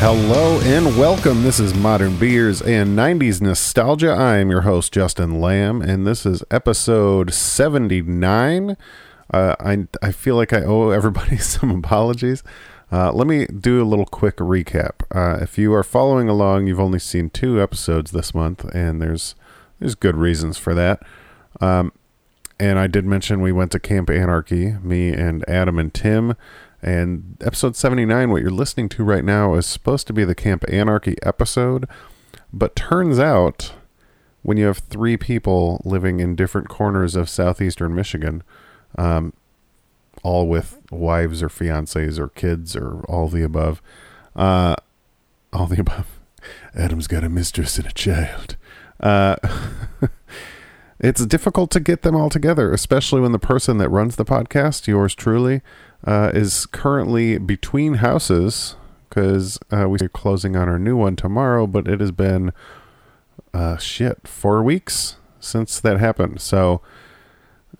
Hello and welcome. This is Modern Beers and 90s Nostalgia. I am your host, Justin Lamb, and this is episode 79. Uh, I, I feel like I owe everybody some apologies. Uh, let me do a little quick recap. Uh, if you are following along, you've only seen two episodes this month, and there's there's good reasons for that. Um, and I did mention we went to Camp Anarchy, me and Adam and Tim. And episode 79, what you're listening to right now, is supposed to be the Camp Anarchy episode. But turns out, when you have three people living in different corners of southeastern Michigan, um, all with wives or fiancés or kids or all the above, uh, all the above. Adam's got a mistress and a child. Uh, it's difficult to get them all together, especially when the person that runs the podcast, yours truly, uh, is currently between houses because uh, we're closing on our new one tomorrow, but it has been uh, shit four weeks since that happened. So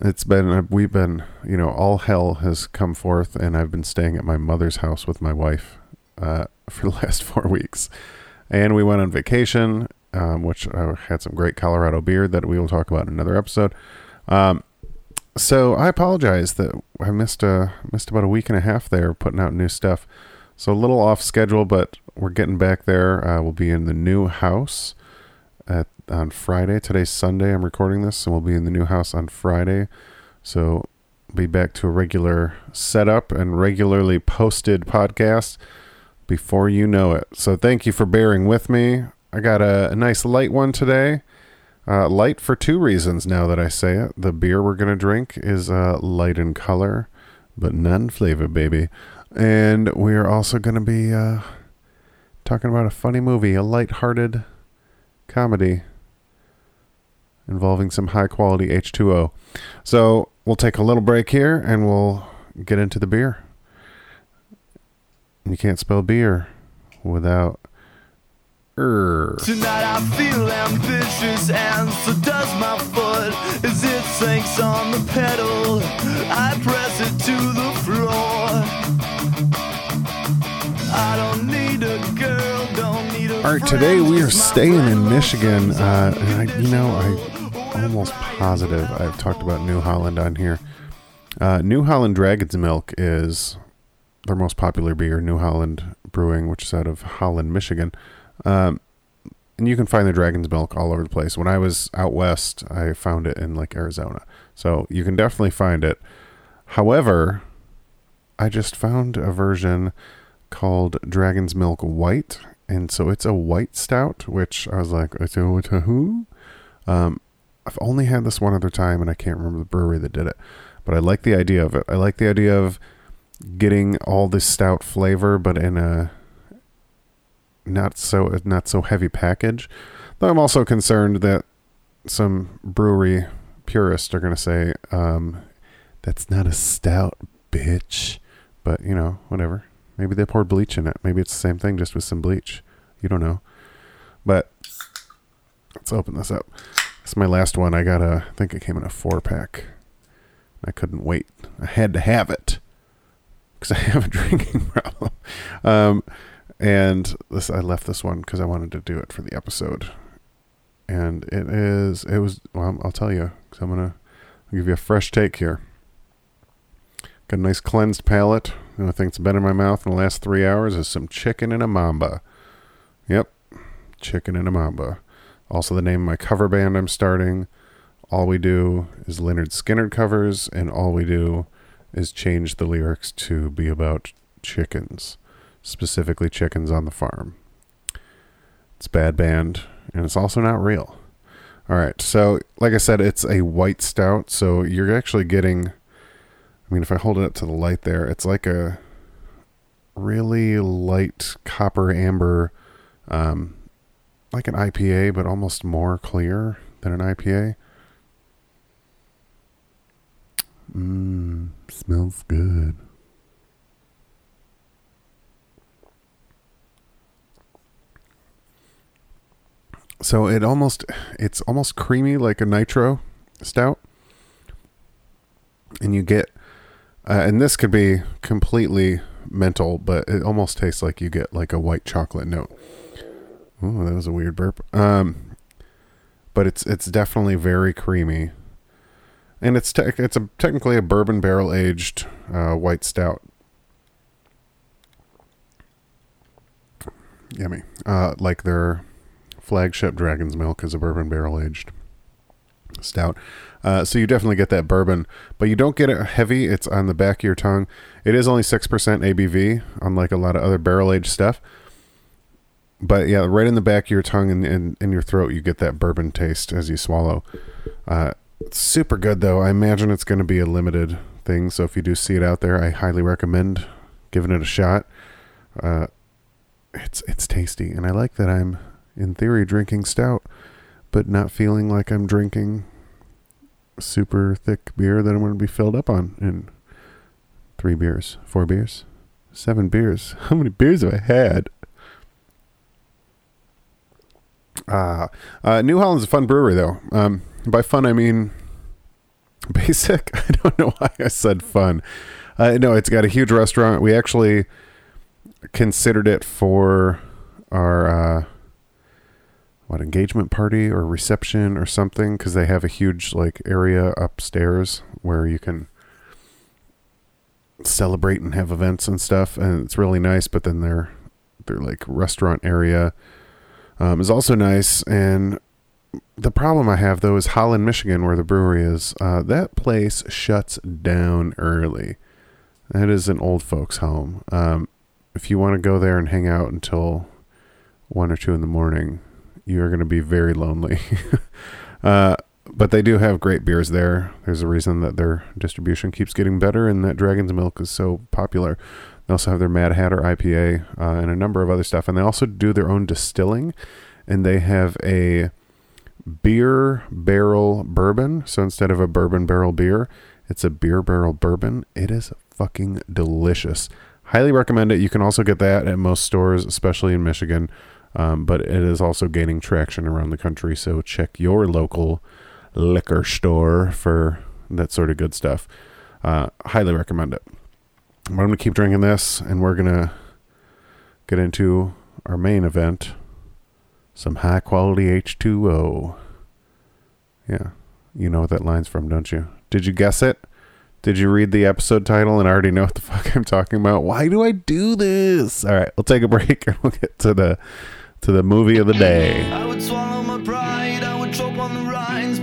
it's been uh, we've been you know all hell has come forth, and I've been staying at my mother's house with my wife uh, for the last four weeks, and we went on vacation, um, which I had some great Colorado beer that we will talk about in another episode. Um, so I apologize that I missed a missed about a week and a half there putting out new stuff. So a little off schedule, but we're getting back there. Uh, we'll be in the new house at on Friday. Today's Sunday. I'm recording this, and we'll be in the new house on Friday. So be back to a regular setup and regularly posted podcast before you know it. So thank you for bearing with me. I got a, a nice light one today. Uh, light for two reasons now that I say it. The beer we're going to drink is uh, light in color, but none flavor, baby. And we are also going to be uh, talking about a funny movie, a light-hearted comedy involving some high quality H2O. So we'll take a little break here and we'll get into the beer. You can't spell beer without Tonight I feel ambitious and so does my foot As it sinks on the pedal, I press it to the floor I don't need a girl, don't need a All right, today we are staying in Michigan. Uh, and I, you know, I almost positive I've talked about New Holland on here. Uh, New Holland Dragon's Milk is their most popular beer. New Holland Brewing, which is out of Holland, Michigan. Um, and you can find the dragon's milk all over the place. When I was out west, I found it in like Arizona. So you can definitely find it. However, I just found a version called Dragon's Milk White. And so it's a white stout, which I was like, who? Um, I've only had this one other time and I can't remember the brewery that did it. But I like the idea of it. I like the idea of getting all this stout flavor, but in a not so not so heavy package. Though I'm also concerned that some brewery purists are going to say um, that's not a stout, bitch. But you know, whatever. Maybe they poured bleach in it. Maybe it's the same thing, just with some bleach. You don't know. But let's open this up. This is my last one. I got a. I think it came in a four pack. I couldn't wait. I had to have it because I have a drinking problem. Um, and this I left this one because I wanted to do it for the episode. And it is it was well I'll tell you because I'm gonna give you a fresh take here. Got a nice cleansed palate. The only thing that's been in my mouth in the last three hours is some chicken and a mamba. Yep, chicken and a mamba. Also the name of my cover band I'm starting. All we do is Lynyrd Skynyrd covers, and all we do is change the lyrics to be about chickens specifically chickens on the farm. It's bad band, and it's also not real. All right, so like I said, it's a white stout, so you're actually getting. I mean, if I hold it up to the light there, it's like a really light copper amber, um, like an IPA, but almost more clear than an IPA. Mmm, smells good. So it almost it's almost creamy like a nitro stout and you get uh, and this could be completely mental, but it almost tastes like you get like a white chocolate note. Ooh, that was a weird burp. Um, but it's it's definitely very creamy, and it's te- it's a technically a bourbon barrel aged uh, white stout. Yummy. Uh, like their flagship Dragon's Milk is a bourbon barrel aged stout. Uh, so you definitely get that bourbon, but you don't get it heavy. It's on the back of your tongue. It is only 6% ABV, unlike a lot of other barrel aged stuff. But yeah, right in the back of your tongue and in, your throat, you get that bourbon taste as you swallow. Uh, super good, though. I imagine it's going to be a limited thing. So if you do see it out there, I highly recommend giving it a shot. Uh, it's it's tasty, and I like that I'm in theory drinking stout, but not feeling like I'm drinking super thick beer that I'm going to be filled up on in three beers, four beers, seven beers. How many beers have I had? Uh, uh, New Holland's a fun brewery, though. Um, by fun, I mean basic. I don't know why I said fun. Uh, no, it's got a huge restaurant. We actually considered it for our uh, what engagement party or reception or something? Because they have a huge like area upstairs where you can celebrate and have events and stuff and it's really nice but then their their like restaurant area um, is also nice. And the problem i have though is holland michigan where the brewery is uh, that place shuts down early. That is an old folks home. Um, if you want to go there and hang out until one or two in the morning you're going to be very lonely. uh, but they do have great beers there. There's a reason that their distribution keeps getting better and that Dragon's Milk is so popular. They also have their Mad Hatter IPA uh, and a number of other stuff. And they also do their own distilling. And they have a beer barrel bourbon. So instead of a bourbon barrel beer, it's a beer barrel bourbon. It is fucking delicious. Highly recommend it. You can also get that at most stores, especially in Michigan. Um, but it is also gaining traction around the country. So check your local liquor store for that sort of good stuff. Uh, highly recommend it. But I'm going to keep drinking this, and we're going to get into our main event some high quality H2O. Yeah, you know what that line's from, don't you? Did you guess it? Did you read the episode title and already know what the fuck I'm talking about? Why do I do this? All right, we'll take a break and we'll get to the to the movie of the day. I would swallow my pride, I would choke on the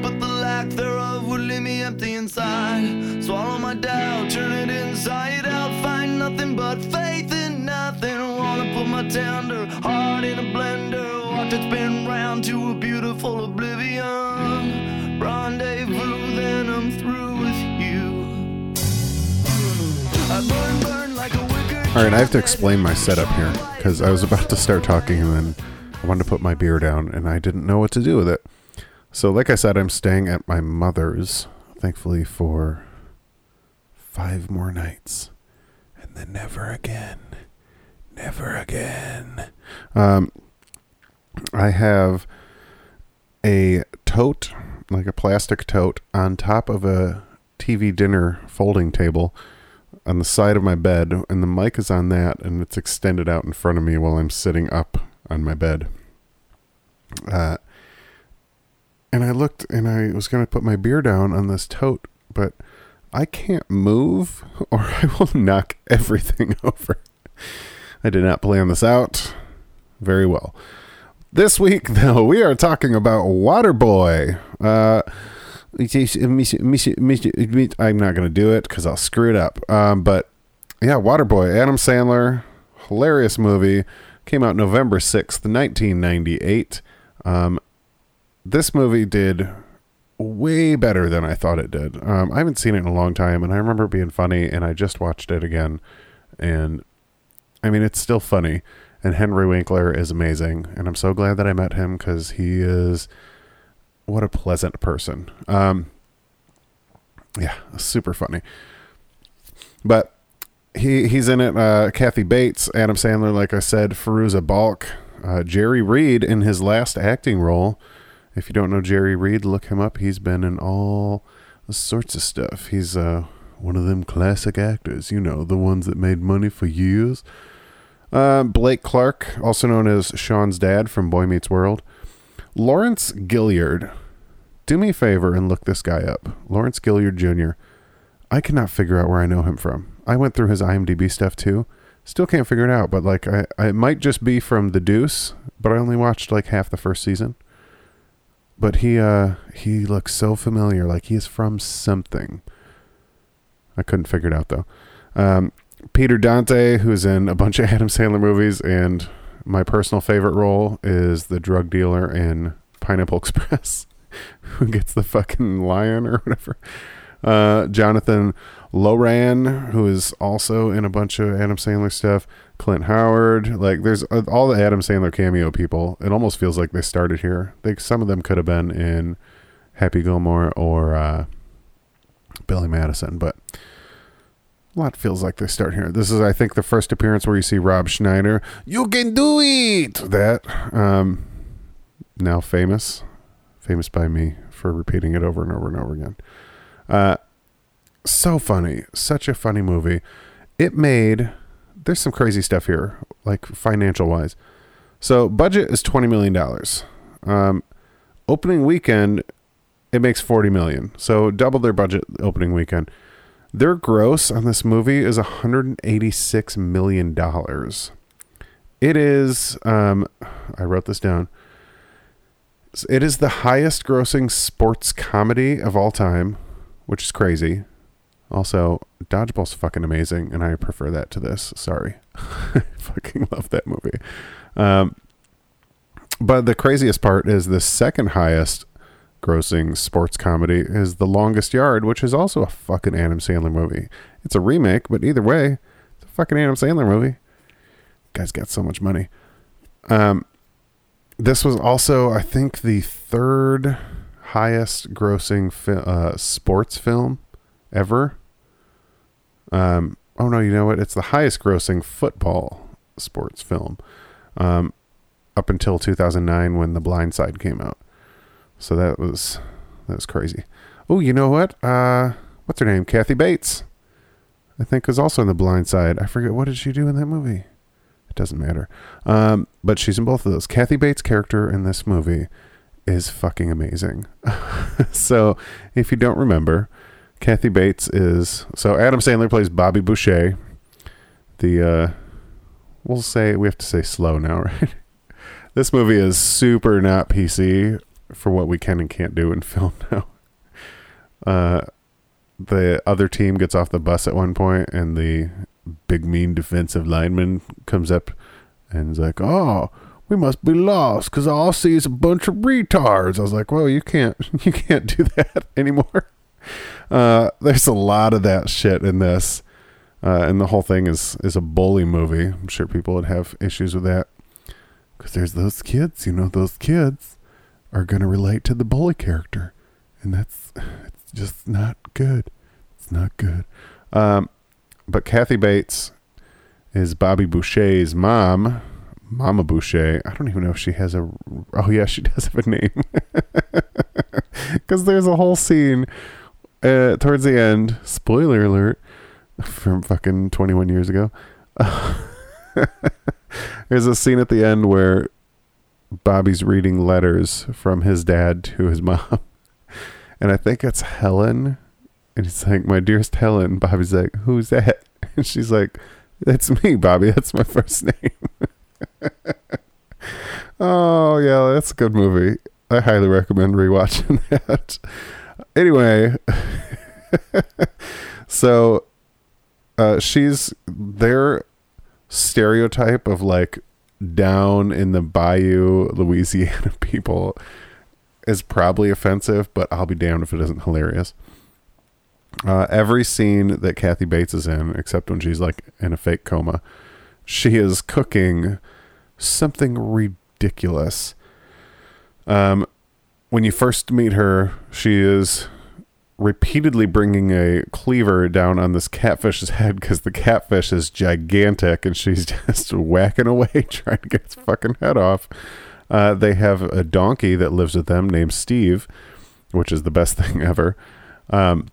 but the lack thereof would leave me empty inside. Swallow my doubt, turn it inside out, find nothing but faith in nothing. Wanna put my tender heart in a blender, watch it spin round to a beautiful oblivion. Rendezvous, All right, I have to explain my setup here because I was about to start talking and then I wanted to put my beer down and I didn't know what to do with it. So, like I said, I'm staying at my mother's, thankfully, for five more nights. And then never again. Never again. Um, I have a tote, like a plastic tote, on top of a TV dinner folding table on the side of my bed, and the mic is on that, and it's extended out in front of me while I'm sitting up on my bed. Uh, and I looked, and I was going to put my beer down on this tote, but I can't move, or I will knock everything over. I did not plan this out very well. This week, though, we are talking about Waterboy. Uh, I'm not going to do it because I'll screw it up. Um, but yeah, Waterboy, Adam Sandler, hilarious movie. Came out November 6th, 1998. Um, this movie did way better than I thought it did. Um, I haven't seen it in a long time, and I remember being funny, and I just watched it again. And I mean, it's still funny. And Henry Winkler is amazing. And I'm so glad that I met him because he is what a pleasant person. Um, yeah, super funny. But he he's in it. Uh, Kathy Bates, Adam Sandler, like I said, Fairuza Balk, uh, Jerry Reed in his last acting role. If you don't know Jerry Reed, look him up. He's been in all sorts of stuff. He's uh, one of them classic actors, you know, the ones that made money for years. Uh, Blake Clark, also known as Sean's dad from Boy Meets World. Lawrence Gilliard. Do me a favor and look this guy up. Lawrence Gilliard Jr. I cannot figure out where I know him from. I went through his IMDb stuff too. Still can't figure it out, but like I, I might just be from The Deuce, but I only watched like half the first season. But he uh he looks so familiar, like he is from something. I couldn't figure it out though. Um, Peter Dante, who's in a bunch of Adam Sandler movies, and my personal favorite role is the drug dealer in Pineapple Express, who gets the fucking lion or whatever. Uh, Jonathan Loughran, who is also in a bunch of Adam Sandler stuff. Clint Howard, like there's uh, all the Adam Sandler cameo people. It almost feels like they started here. They, some of them could have been in Happy Gilmore or uh, Billy Madison, but a lot feels like they start here. This is, I think, the first appearance where you see Rob Schneider. You can do it. That um, now famous, famous by me for repeating it over and over and over again. Uh, so funny, such a funny movie. It made. There's some crazy stuff here, like financial wise. So budget is twenty million dollars. Um, opening weekend, it makes forty million. So double their budget opening weekend. Their gross on this movie is 186 million dollars. It is um I wrote this down. It is the highest grossing sports comedy of all time, which is crazy. Also, Dodgeball's fucking amazing, and I prefer that to this. Sorry. I fucking love that movie. Um, but the craziest part is the second highest grossing sports comedy is The Longest Yard, which is also a fucking Adam Sandler movie. It's a remake, but either way, it's a fucking Adam Sandler movie. Guy's got so much money. Um, this was also, I think, the third highest grossing fi- uh, sports film ever. Um, oh no, you know what? It's the highest grossing football sports film um, up until 2009 when The Blind Side came out. So that was that was crazy. Oh, you know what? Uh, what's her name? Kathy Bates. I think was also in The Blind Side. I forget what did she do in that movie. It doesn't matter. Um, but she's in both of those. Kathy Bates' character in this movie is fucking amazing. so if you don't remember, Kathy Bates is so Adam Sandler plays Bobby Boucher. The uh we'll say we have to say slow now, right? this movie is super not PC for what we can and can't do in film now. Uh the other team gets off the bus at one point and the big mean defensive lineman comes up and is like, "Oh, we must be lost because all I see is a bunch of retards." I was like, "Well, you can't, you can't do that anymore." Uh, there's a lot of that shit in this, uh, and the whole thing is is a bully movie. I'm sure people would have issues with that because there's those kids. You know, those kids are gonna relate to the bully character, and that's it's just not good. It's not good. Um, but Kathy Bates is Bobby Boucher's mom, Mama Boucher. I don't even know if she has a. Oh yeah, she does have a name. Because there's a whole scene uh, towards the end. Spoiler alert from fucking 21 years ago. there's a scene at the end where Bobby's reading letters from his dad to his mom, and I think it's Helen. And he's like, "My dearest Helen." Bobby's like, "Who's that?" And she's like, "That's me, Bobby. That's my first name." oh yeah, that's a good movie. I highly recommend rewatching that. Anyway, so uh, she's their stereotype of like down in the bayou Louisiana people is probably offensive, but I'll be damned if it isn't hilarious. Uh, every scene that Kathy Bates is in, except when she's like in a fake coma, she is cooking something ridiculous. Um, when you first meet her, she is repeatedly bringing a cleaver down on this catfish's head because the catfish is gigantic and she's just whacking away trying to get its fucking head off. Uh, they have a donkey that lives with them named Steve, which is the best thing ever. Um,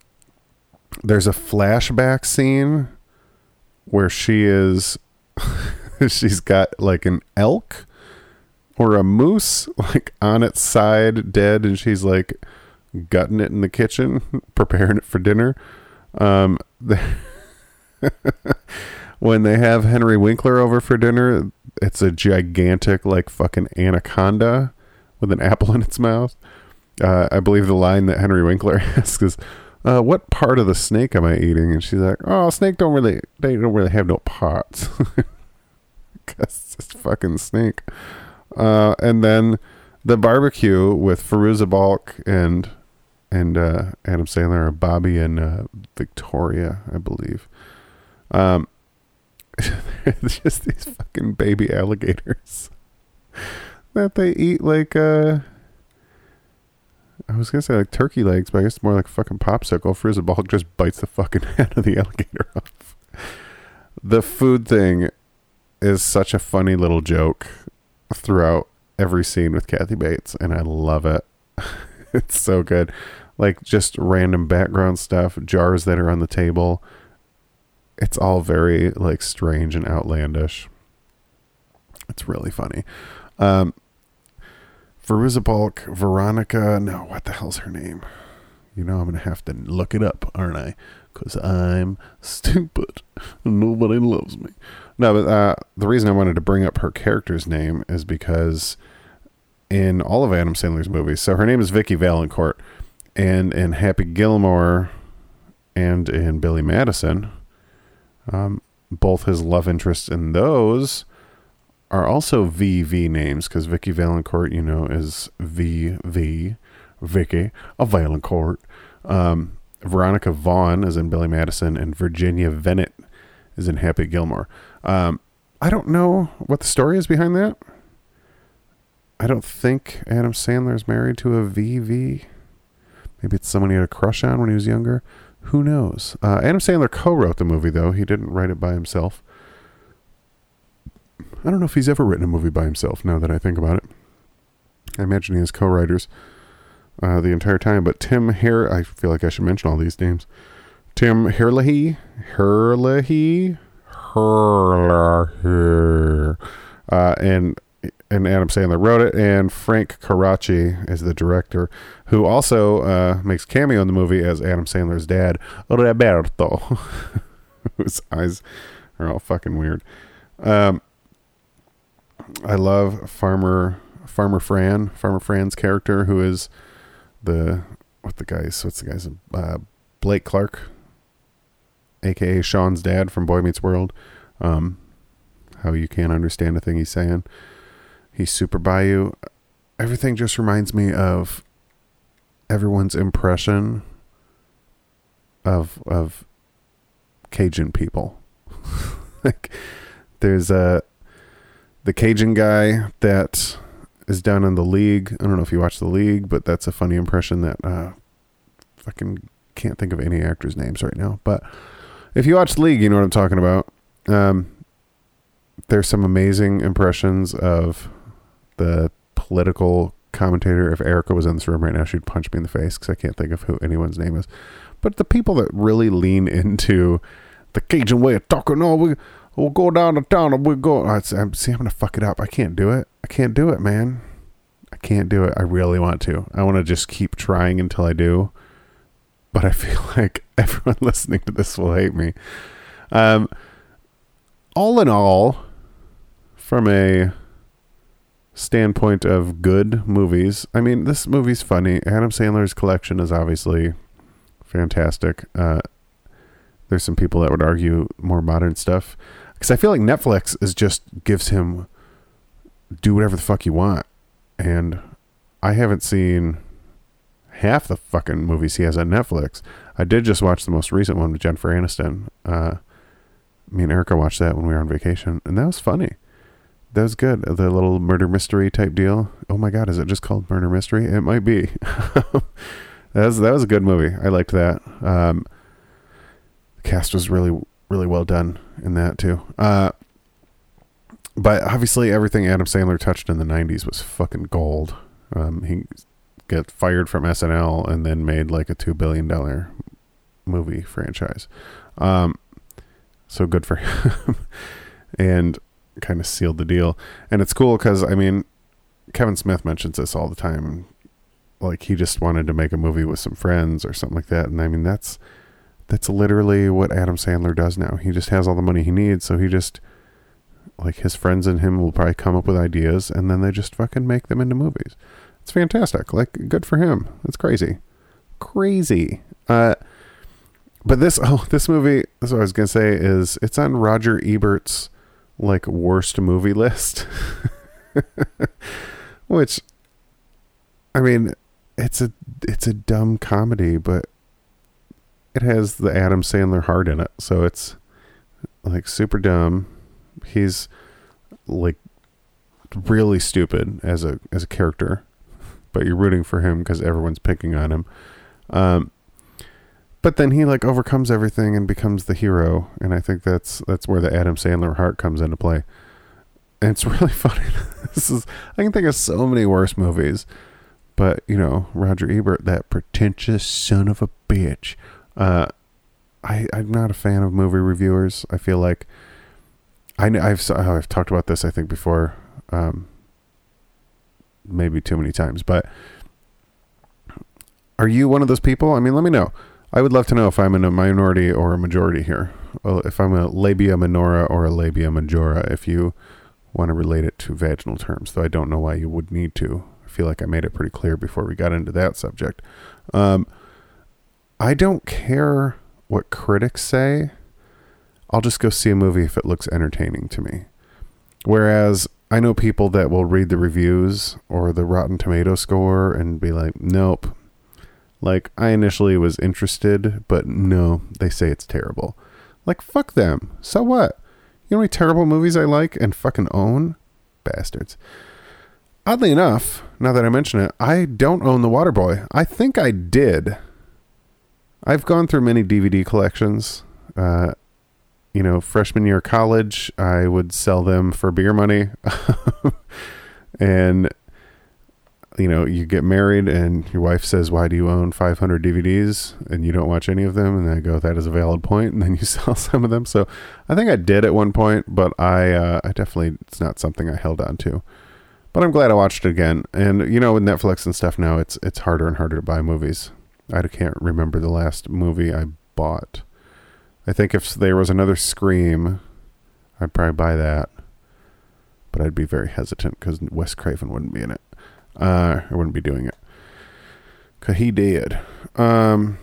there's a flashback scene where she is she's got like an elk or a moose like on its side dead and she's like gutting it in the kitchen preparing it for dinner. Um when they have henry winkler over for dinner it's a gigantic like fucking anaconda with an apple in its mouth. Uh, i believe the line that henry winkler asks is uh, what part of the snake am i eating? And she's like oh snake don't really they don't really have no parts. Because it's fucking snake. Uh, and then the barbecue with Fairuza Balk and and uh, Adam Sandler, or Bobby and uh, Victoria, I believe. Um, just these fucking baby alligators that they eat like uh I was gonna say like turkey legs, but I guess it's more like fucking popsicle. Fairuza Balk just bites the fucking head of the alligator off. The food thing is such a funny little joke throughout every scene with Kathy Bates, and I love it. it's so good. Like just random background stuff, jars that are on the table. It's all very like strange and outlandish. It's really funny. Um, Veruza Veronica, no, what the hell's her name? You know, I'm going to have to look it up, aren't I? Because I'm stupid. Nobody loves me. No, but uh, the reason I wanted to bring up her character's name is because in all of Adam Sandler's movies, so her name is Vicky Vallencourt, and in Happy Gilmore and in Billy Madison, um, both his love interests in those are also VV names because Vicky Vallencourt, you know, is VV, Vicky, a Vallencourt. Um, Veronica Vaughn is in Billy Madison, and Virginia Venit is in Happy Gilmore. Um, I don't know what the story is behind that. I don't think Adam Sandler is married to a VV. Maybe it's someone he had a crush on when he was younger. Who knows? Uh, Adam Sandler co-wrote the movie, though. He didn't write it by himself. I don't know if he's ever written a movie by himself. Now that I think about it, I imagine he has co-writers uh, the entire time. But Tim Hare, I feel like I should mention all these names. Tim Herlihy, Herlihy, Herlihy, uh, and and Adam Sandler wrote it, and Frank Coraci is the director, who also uh, makes cameo in the movie as Adam Sandler's dad, Roberto, whose eyes are all fucking weird. Um, I love Farmer Farmer Fran, Farmer Fran's character, who is the what the guy's what's the guy's uh, Blake Clark, aka Sean's dad from Boy Meets World. Um, how you can't understand a thing he's saying. He's super bayou. Everything just reminds me of everyone's impression of of Cajun people. like there's a the Cajun guy that is down in the league. I don't know if you watch the league, but that's a funny impression that uh fucking can't think of any actors' names right now. But if you watch the league, you know what I'm talking about. Um there's some amazing impressions of the political commentator. If Erica was in this room right now, she'd punch me in the face because I can't think of who anyone's name is. But the people that really lean into the Cajun way of talking, oh, we, we'll go down to town and we'll go. I, see, I'm going to fuck it up. I can't do it. I can't do it, man. I can't do it. I really want to. I want to just keep trying until I do. But I feel like everyone listening to this will hate me. Um, all in all, from a standpoint of good movies, I mean, this movie's funny. Adam Sandler's collection is obviously fantastic. Uh, there's some people that would argue more modern stuff because I feel like Netflix is just gives him do whatever the fuck you want, and I haven't seen half the fucking movies he has on Netflix. I did just watch the most recent one with Jennifer Aniston. Uh, me and Erica watched that when we were on vacation, and that was funny. That was good. The little murder mystery type deal. Oh my god, is it just called murder mystery? It might be. that was that was a good movie. I liked that. Um, the cast was really really well done in that too. Uh, but obviously, everything Adam Sandler touched in the '90s was fucking gold. Um, he got fired from SNL and then made like a two billion dollar movie franchise. Um, so good for him, and kind of sealed the deal. And it's cool because I mean, Kevin Smith mentions this all the time. Like he just wanted to make a movie with some friends or something like that, and I mean that's that's literally what Adam Sandler does now. He just has all the money he needs, so he just like his friends and him will probably come up with ideas and then they just fucking make them into movies. It's fantastic. Like good for him. It's crazy. Crazy. Uh but this oh this movie that's what I was gonna say is it's on Roger Ebert's like worst movie list. Which I mean it's a it's a dumb comedy, but it has the Adam Sandler heart in it. So it's like super dumb. He's like really stupid as a as a character, but you're rooting for him because everyone's picking on him. Um, but then he like overcomes everything and becomes the hero, and I think that's that's where the Adam Sandler heart comes into play. And it's really funny. this is I can think of so many worse movies, but you know Roger Ebert, that pretentious son of a bitch. Uh, I I'm not a fan of movie reviewers. I feel like I I've I've talked about this I think before, um, maybe too many times. But are you one of those people? I mean, let me know. I would love to know if I'm in a minority or a majority here. Well, if I'm a labia minora or a labia majora. If you want to relate it to vaginal terms, though I don't know why you would need to. I feel like I made it pretty clear before we got into that subject. Um, I don't care what critics say. I'll just go see a movie if it looks entertaining to me. Whereas I know people that will read the reviews or the Rotten Tomato score and be like, nope. Like, I initially was interested, but no, they say it's terrible. Like, fuck them. So what? You know how terrible movies I like and fucking own? Bastards. Oddly enough, now that I mention it, I don't own The Waterboy. I think I did. I've gone through many DVD collections. Uh, you know, freshman year of college, I would sell them for beer money. and, you know, you get married and your wife says, Why do you own 500 DVDs? And you don't watch any of them. And I go, That is a valid point. And then you sell some of them. So I think I did at one point, but I, uh, I definitely, it's not something I held on to. But I'm glad I watched it again. And, you know, with Netflix and stuff now, it's, it's harder and harder to buy movies. I can't remember the last movie I bought. I think if there was another Scream, I'd probably buy that. But I'd be very hesitant because Wes Craven wouldn't be in it. Uh, I wouldn't be doing it. Cause he did. Um,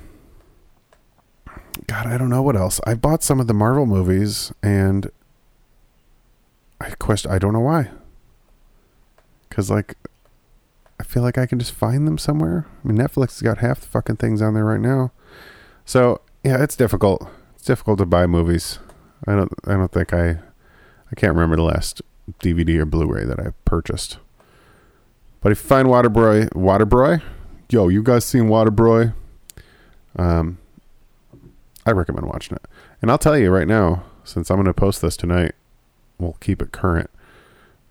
God, I don't know what else. I bought some of the Marvel movies, and I question. I don't know why. Cause like, I feel like I can just find them somewhere. I mean, Netflix has got half the fucking things on there right now. So yeah, it's difficult. It's difficult to buy movies. I don't. I don't think I. I can't remember the last DVD or Blu-ray that I purchased. But if you find Waterboy, Waterboy, yo, you guys seen Waterboy? Um, I recommend watching it. And I'll tell you right now, since I'm going to post this tonight, we'll keep it current.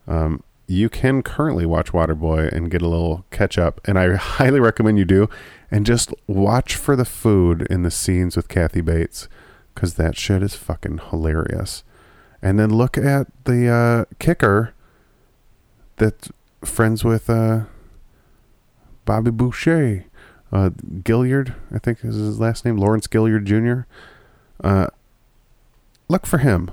Um, you can currently watch Waterboy and get a little catch up, and I highly recommend you do. And just watch for the food in the scenes with Kathy Bates, because that shit is fucking hilarious. And then look at the uh, kicker that's friends with uh, Bobby Boucher, uh, Gilliard, I think is his last name, Lawrence Gilliard Jr. Uh, look for him,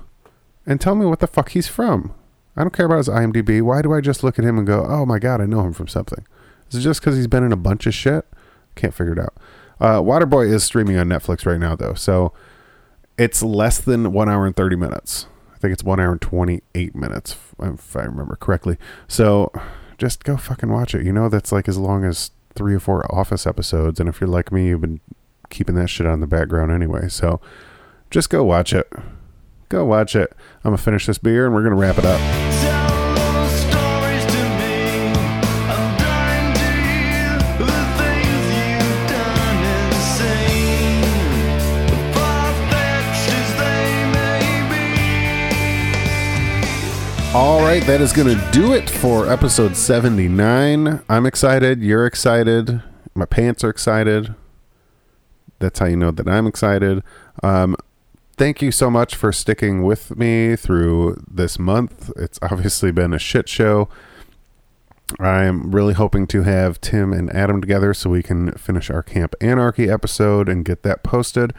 and tell me what the fuck he's from. I don't care about his IMDb. Why do I just look at him and go, "Oh my god, I know him from something"? Is it just because he's been in a bunch of shit? Can't figure it out. Uh, Waterboy is streaming on Netflix right now, though, so it's less than one hour and thirty minutes. I think it's one hour and twenty eight minutes, if I remember correctly. So just go fucking watch it. You know that's like as long as three or four Office episodes, and if you're like me, you've been keeping that shit on the background anyway. So just go watch it. Go watch it. I'm gonna finish this beer and we're gonna wrap it up. All right, that is going to do it for episode 79. I'm excited. You're excited. My pants are excited. that's how you know that I'm excited. Um, thank you so much for sticking with me through this month. It's obviously been a shit show. I'm really hoping to have Tim and Adam together so we can finish our Camp Anarchy episode and get that posted.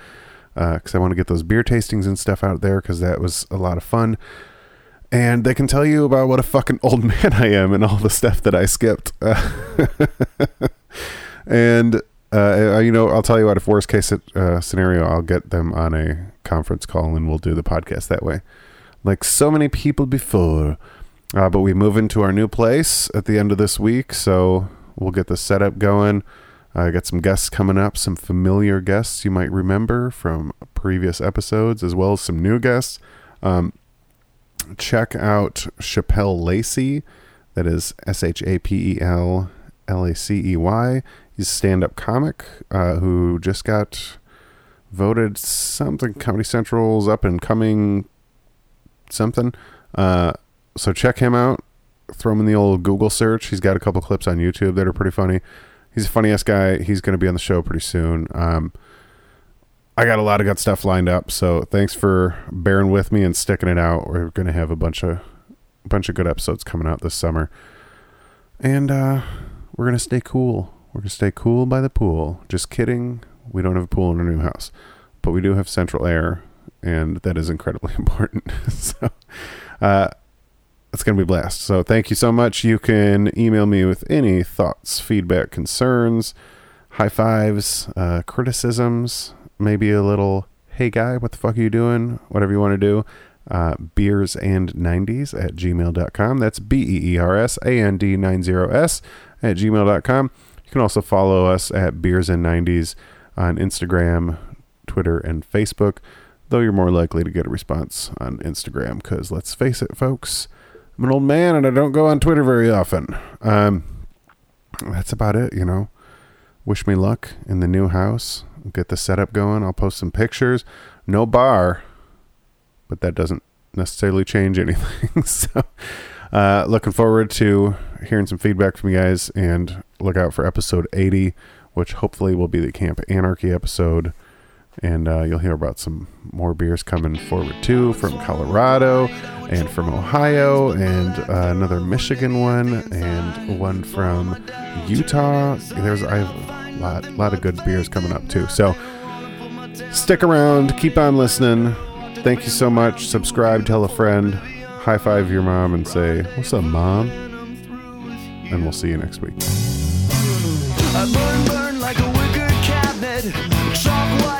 Because uh, I want to get those beer tastings and stuff out there because that was a lot of fun. And they can tell you about what a fucking old man I am and all the stuff that I skipped. and, uh, you know, I'll tell you what, if worst case uh, scenario, I'll get them on a conference call and we'll do the podcast that way. Like so many people before. Uh, but we move into our new place at the end of this week, so we'll get the setup going. I got some guests coming up, some familiar guests you might remember from previous episodes, as well as some new guests. Um, check out Shapel Lacey. That is S H A P E L L A C E Y. He's a stand up comic uh, who just got voted something Comedy Central's up and coming something. Uh, so check him out. Throw him in the old Google search. He's got a couple clips on YouTube that are pretty funny. He's a funny ass guy. He's going to be on the show pretty soon. Um, I got a lot of good stuff lined up, so thanks for bearing with me and sticking it out. We're going to have a bunch of a bunch of good episodes coming out this summer, and uh, we're going to stay cool. We're going to stay cool by the pool. Just kidding. We don't have a pool in our new house, but we do have central air, and that is incredibly important. so, uh, it's going to be a blast. So thank you so much. You can email me with any thoughts, feedback, concerns, high fives, uh, criticisms, maybe a little, hey guy, what the fuck are you doing? Whatever you want to do. Uh, beers and 90s at gmail.com. That's B E E R S A N D 90S at gmail.com. You can also follow us at beers and 90s on Instagram, Twitter, and Facebook, though you're more likely to get a response on Instagram because let's face it, folks I'm an old man and I don't go on Twitter very often. Um, that's about it, you know. Wish me luck in the new house. Get the setup going. I'll post some pictures. No bar, but that doesn't necessarily change anything. so, uh, looking forward to hearing some feedback from you guys and look out for episode 80, which hopefully will be the Camp Anarchy episode and uh, you'll hear about some more beers coming forward too from Colorado and from Ohio and uh, another Michigan one and one from Utah. There's I have a lot, lot of good beers coming up too. So stick around, keep on listening. Thank you so much. Subscribe, tell a friend, high five your mom, and say, What's up, mom? And we'll see you next week. I burn, burn like a wicker cabinet, chalk white.